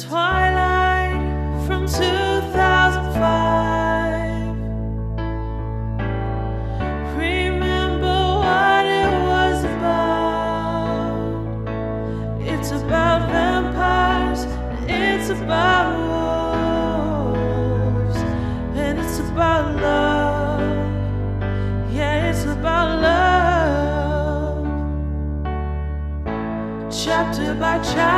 Twilight from 2005. Remember what it was about. It's about vampires, it's about wolves, and it's about love. Yeah, it's about love. Chapter by chapter,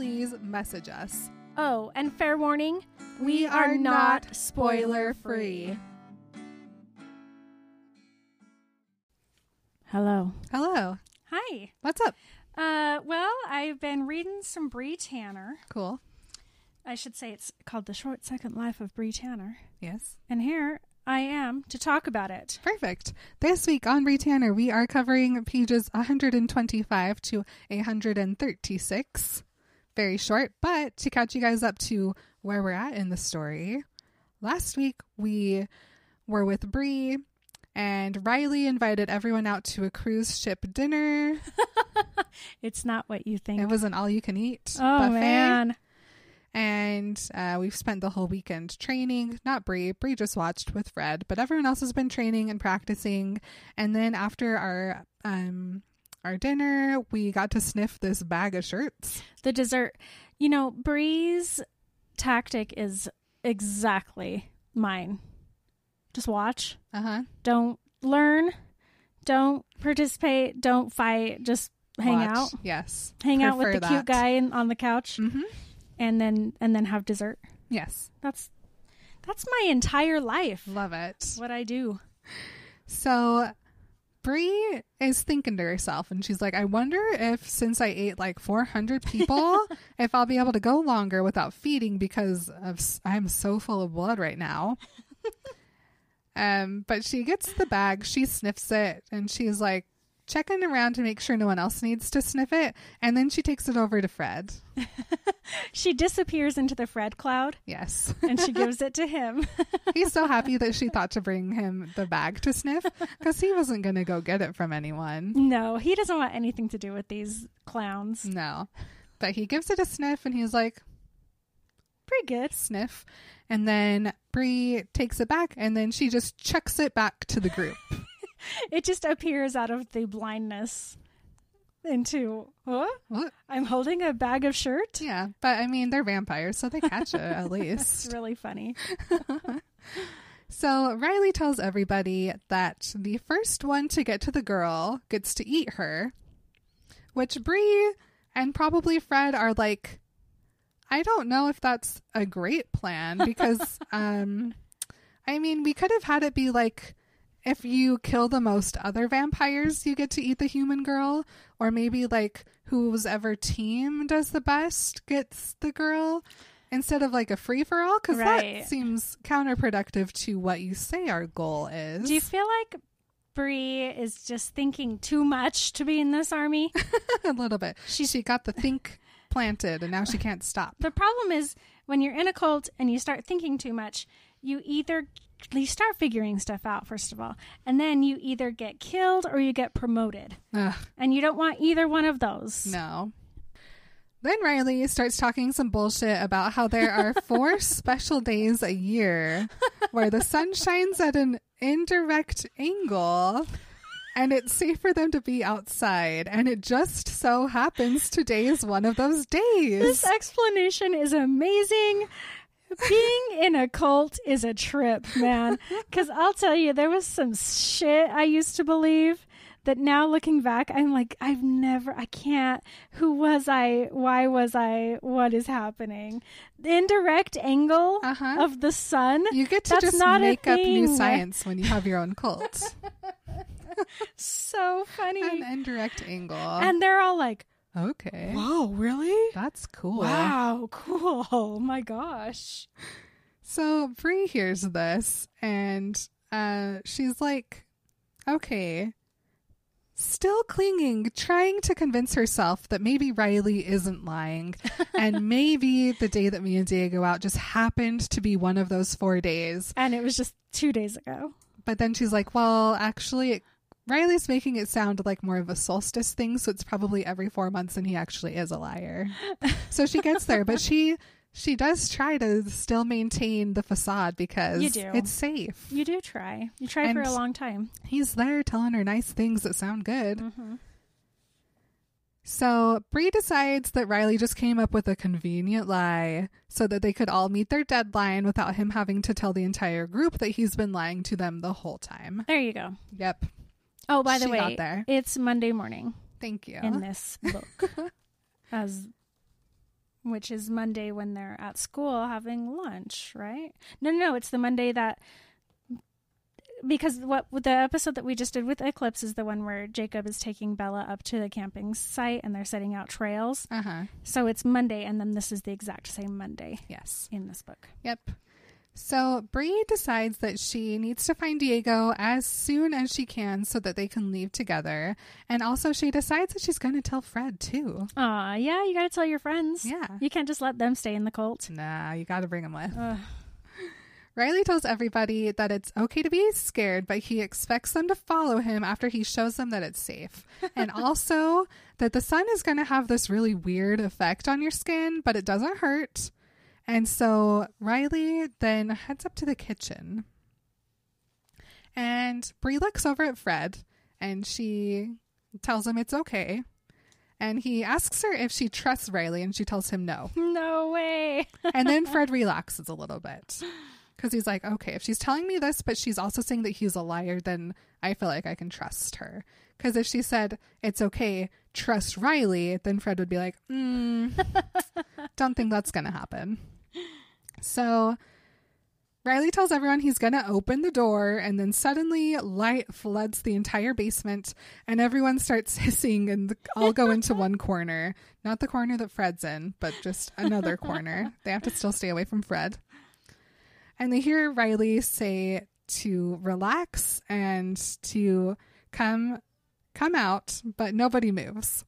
please message us. Oh, and fair warning, we, are, not spoiler free. Hello. Hello. Hi. What's up? Uh, well, I've been reading some Bree Tanner. Cool. I should say it's called The Short Second Life of Bree Tanner. Yes. And here I am to talk about it. Perfect. This week on Bree Tanner, we are covering pages 125 to 136. Very short, but to catch you guys up to where we're at in the story. Last week we were with Bree and Riley invited everyone out to a cruise ship dinner. It's not what you think. It was an all you can eat oh buffet. man. And uh, we've spent the whole weekend training. Not Bree. Bree just watched with Fred, but everyone else has been training and practicing. And then after our um our dinner, we got to sniff this bag of shirts. The dessert. You know, Bree's tactic is exactly mine. Just watch. Uh huh. Don't learn. Don't participate. Don't fight. Just hang out. Yes. Hang out with Prefer the cute guy in, on the couch Mm-hmm. and then and then have dessert. Yes. That's that's my entire life. Love it. What I do. So Bree is thinking to herself, and she's like, I wonder if since I ate like 400 people, if I'll be able to go longer without feeding because of I'm so full of blood right now. um, but she gets the bag, she sniffs it, and she's like checking around to make sure no one else needs to sniff it, and then she takes it over to Fred. She disappears into the Fred cloud Yes. and she gives it to him. He's so happy that she thought to bring him the bag to sniff because he wasn't going to go get it from anyone. no, he doesn't want anything to do with these clowns. No. But he gives it a sniff and he's like, Pretty good. sniff. And then Bree takes it back and then she just chucks it back to the group. It just appears out of the blindness into what? what? I'm holding a bag of shirt. Yeah. But I mean, they're vampires, so they catch it at It's least. really funny. So Riley tells everybody that the first one to get to the girl gets to eat her, which Bree and probably Fred are like, I don't know if that's a great plan because, um, I mean, we could have had it be like if you kill the most other vampires, you get to eat the human girl, or maybe like whose ever team does the best gets the girl instead of like a free for all because Right. that seems counterproductive to what you say our goal is. Do you feel like Bree is just thinking too much to be in this army? a little bit. She she got the think planted and now she can't stop. the problem is when you're in a cult and you start thinking too much, you either you start figuring stuff out first of all, and then you either get killed or you get promoted, Ugh, and you don't want either one of those. no. Then Riley starts talking some bullshit about how there are four special days a year where the sun shines at an indirect angle and it's safe for them to be outside. And it just so happens today is one of those days. This explanation is amazing. Being in a cult is a trip, man. Because I'll tell you, there was some shit I used to believe that now looking back, I'm like, I've never, I can't. Who was I? Why was I? What is happening? The indirect angle Uh-huh. of the sun. You get to just not make up new science when you have your own cult. So funny. An indirect angle. and they're all like, okay. "Whoa, really? That's cool. Wow, cool! Oh my gosh!" So Bree hears this and uh, she's like, okay, still clinging, trying to convince herself that maybe Riley isn't lying. and maybe the day that me and Diego out just happened to be one of those four days. And it was just two days ago. But then she's like, well, actually, it, Riley's making it sound like more of a solstice thing. So it's probably every four months and he actually is a liar. so she gets there, but she. She does try to still maintain the facade because You do. it's safe. You do try. You try for And- a long time. He's there telling her nice things that sound good. Mm-hmm. So Bree decides that Riley just came up with a convenient lie so that they could all meet their deadline without him having to tell the entire group that he's been lying to them the whole time. There you go. Yep. Oh, by the She got way, there. it's Monday morning Thank you. in this book, as which is Monday when they're at school having lunch, right? No, no, no, it's the Monday that because what the episode that we just did with Eclipse is the one where Jacob is taking Bella up to the camping site and they're setting out trails. Uh huh. So it's Monday, and then this is the exact same Monday Yes. in this book. Yep. So Bree decides that she needs to find Diego as soon as she can so that they can leave together. And also she decides that she's going to tell Fred too. Aw, yeah, you got to tell your friends. Yeah. You can't just let them stay in the cult. Nah, you got to bring them with. Ugh. Riley tells everybody that it's okay to be scared, but he expects them to follow him after he shows them that it's safe. and also that the sun is going to have this really weird effect on your skin, but it doesn't hurt. And so Riley then heads up to the kitchen. And Bree looks over at Fred and she tells him it's okay. And he asks her if she trusts Riley, and she tells him no. No way. And then Fred relaxes a little bit because he's like, okay, if she's telling me this, but she's also saying that he's a liar, then I feel like I can trust her. Because if she said, it's okay, trust Riley, then Fred would be like, mm, don't think that's going to happen. So Riley tells everyone he's going to open the door, and then suddenly light floods the entire basement, and everyone starts hissing and all go into one corner. Not the corner that Fred's in, but just another corner. They have to still stay away from Fred. And they hear Riley say to relax and to come come out, but nobody moves.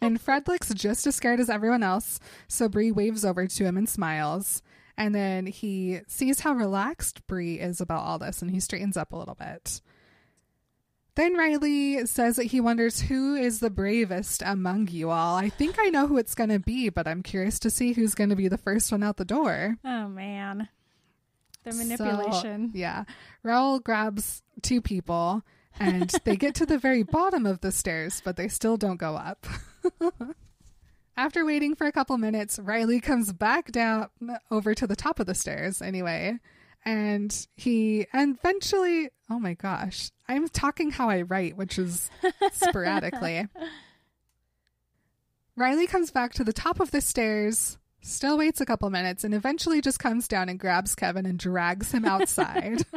and Fred looks just as scared as everyone else, so Bree waves over to him and smiles. And then he sees how relaxed Bree is about all this and he straightens up a little bit. Then Riley says that he wonders who is the bravest among you all. I think I know who it's going to be, but I'm curious to see who's going to be the first one out the door. Oh man. The So, manipulation. yeah. Raul grabs two people and they get to the very bottom of the stairs, but they still don't go up. After waiting for a couple minutes, Riley comes back down over to the top of the stairs anyway. And he and eventually, oh my gosh, I'm talking how I write, which is sporadically. Riley comes back to the top of the stairs, still waits a couple minutes, and eventually just comes down and grabs Kevin and drags him outside.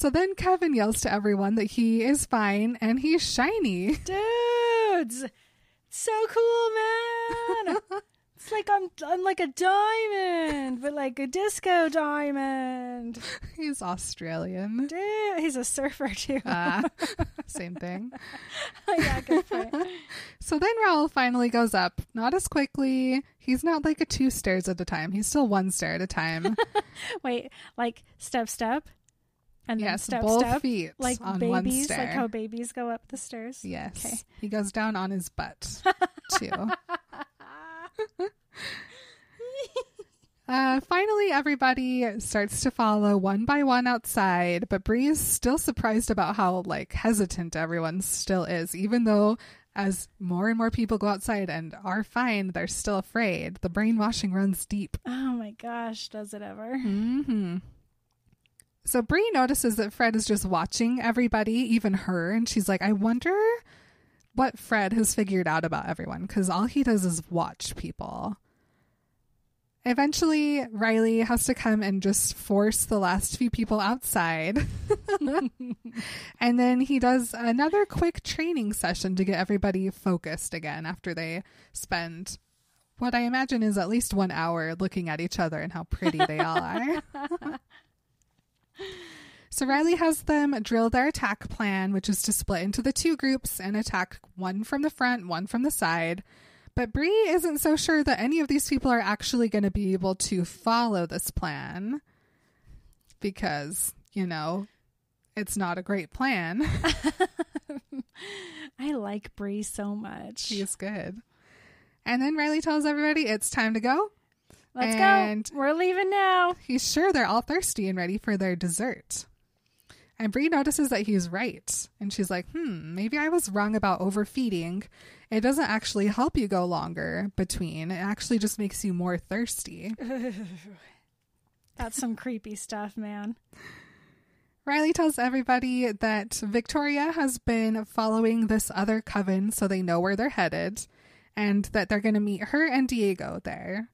so then Kevin yells to everyone that he is fine and he's shiny. Dudes. So cool, man. it's like I'm I'm like a diamond, but like a disco diamond. He's Australian. Dude, he's a surfer too. Ah, same thing. yeah, good point. So then Raul finally goes up, not as quickly. He's not like a two stairs at a time. He's still one stair at a time. Wait, like step step, and then yes, step both step, feet like babies, like how babies go up the stairs. yes, Okay. he goes down on his butt. too. Uh, finally, everybody starts to follow one by one outside, but Bree is still surprised about how like hesitant everyone still is, even though as more and more people go outside and are fine, they're still afraid. The brainwashing runs deep. Oh my gosh, does it ever? hmm So Bree notices that Fred is just watching everybody, even her, and she's like, I wonder what Fred has figured out about everyone because all he does is watch people. Eventually, Riley has to come and just force the last few people outside. and then he does another quick training session to get everybody focused again after they spend what I imagine is at least one hour looking at each other and how pretty they all are. so Riley has them drill their attack plan, which is to split into the two groups and attack one from the front, one from the side. But Bree isn't so sure that any of these people are actually going to be able to follow this plan because, you know, it's not a great plan. I like Bree so much. She is good. And then Riley tells everybody it's time to go. Let's and go. We're leaving now. He's sure they're all thirsty and ready for their dessert. And Bree notices that he's right. And she's like, hmm, maybe I was wrong about overfeeding. It doesn't actually help you go longer between, it actually just makes you more thirsty. That's some creepy stuff, man. Riley tells everybody that Victoria has been following this other coven so they know where they're headed and that they're going to meet her and Diego there.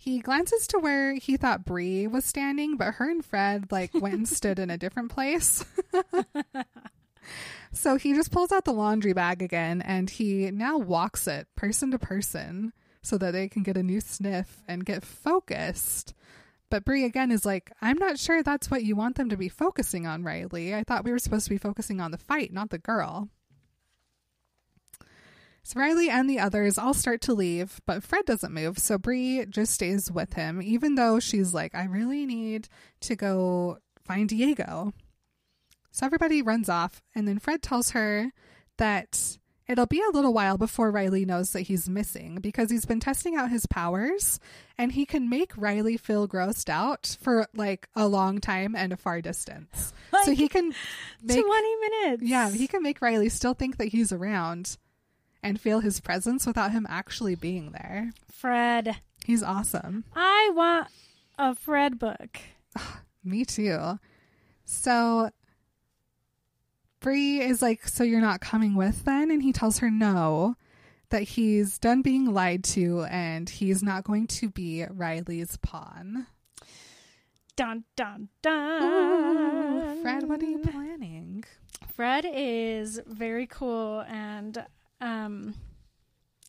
He glances to where he thought Bree was standing, but her and Fred like went and stood in a different place. so he just pulls out the laundry bag again and he now walks it person to person so that they can get a new sniff and get focused. But Bree again is like, I'm not sure that's what you want them to be focusing on, Riley. I thought we were supposed to be focusing on the fight, not the girl. So Riley and the others all start to leave, but Fred doesn't move, so Bree just stays with him, even though she's like, I really need to go find Diego. So everybody runs off, and then Fred tells her that it'll be a little while before Riley knows that he's missing because he's been testing out his powers and he can make Riley feel grossed out for like a long time and a far distance. so he can make 20 minutes. yeah, he can make Riley still think that he's around and feel his presence without him actually being there. Fred. He's awesome. I want a Fred book. Me too. So Bree is like, So you're not coming with then? And he tells her no, that he's done being lied to and he's not going to be Riley's pawn. Dun dun dun. Ooh, Fred, what are you planning? Fred is very cool and um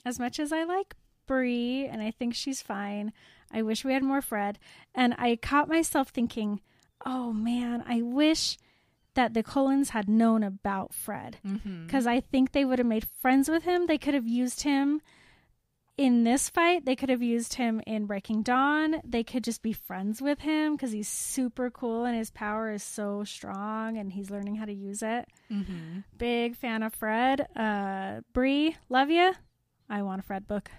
as much as I like Bree and I think she's fine, I wish we had more Fred. And I caught myself thinking, oh man, I wish that the Cullens had known about Fred. Mm-hmm. Because I think they would have made friends with him. They could have used him in this fight. They could have used him in Breaking Dawn. They could just be friends with him because he's super cool and his power is so strong and he's learning how to use it. Mm-hmm. Big fan of Fred. Uh, Bree, love you. I want a Fred book.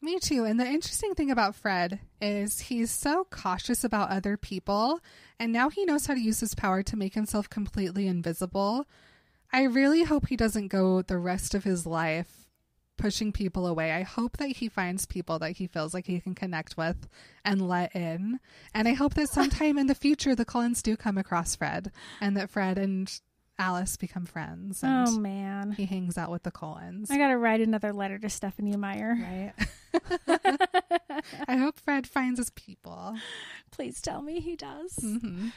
Me too. And the interesting thing about Fred is he's so cautious about other people, and now he knows how to use his power to make himself completely invisible. I really hope he doesn't go the rest of his life pushing people away. I hope that he finds people that he feels like he can connect with and let in. And I hope that sometime in the future the Cullens do come across Fred and that Fred and Alice become friends and Oh man. he hangs out with the Cullens. I gotta write another letter to Stephenie Meyer. Right. I hope Fred finds his people. Please tell me he does. hmm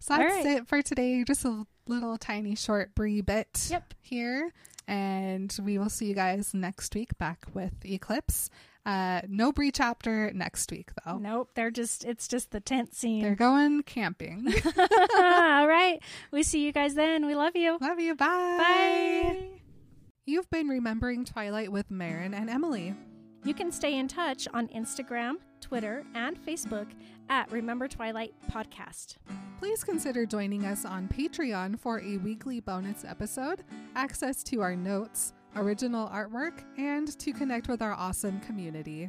So that's right. it for today. Just a little tiny short Bree bit Yep. here. And we will see you guys next week back with Eclipse. Uh, no Bree chapter next week, though. Nope, they're just it's just the tent scene. They're going camping. All right. We see you guys then. We love you. Love you. Bye. Bye. You've been remembering Twilight with Marin and Emily. You can stay in touch on Instagram, Twitter, and Facebook at Remember Twilight Podcast. Please consider joining us on Patreon for a weekly bonus episode, access to our notes, original artwork, and to connect with our awesome community.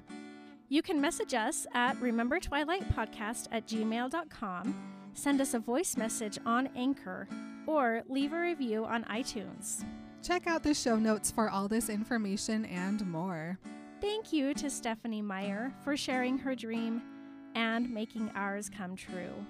You can message us at remembertwilightpodcast at gmail.com, send us a voice message on Anchor, or leave a review on iTunes. Check out the show notes for all this information and more. Thank you to Stephenie Meyer for sharing her dream and making ours come true.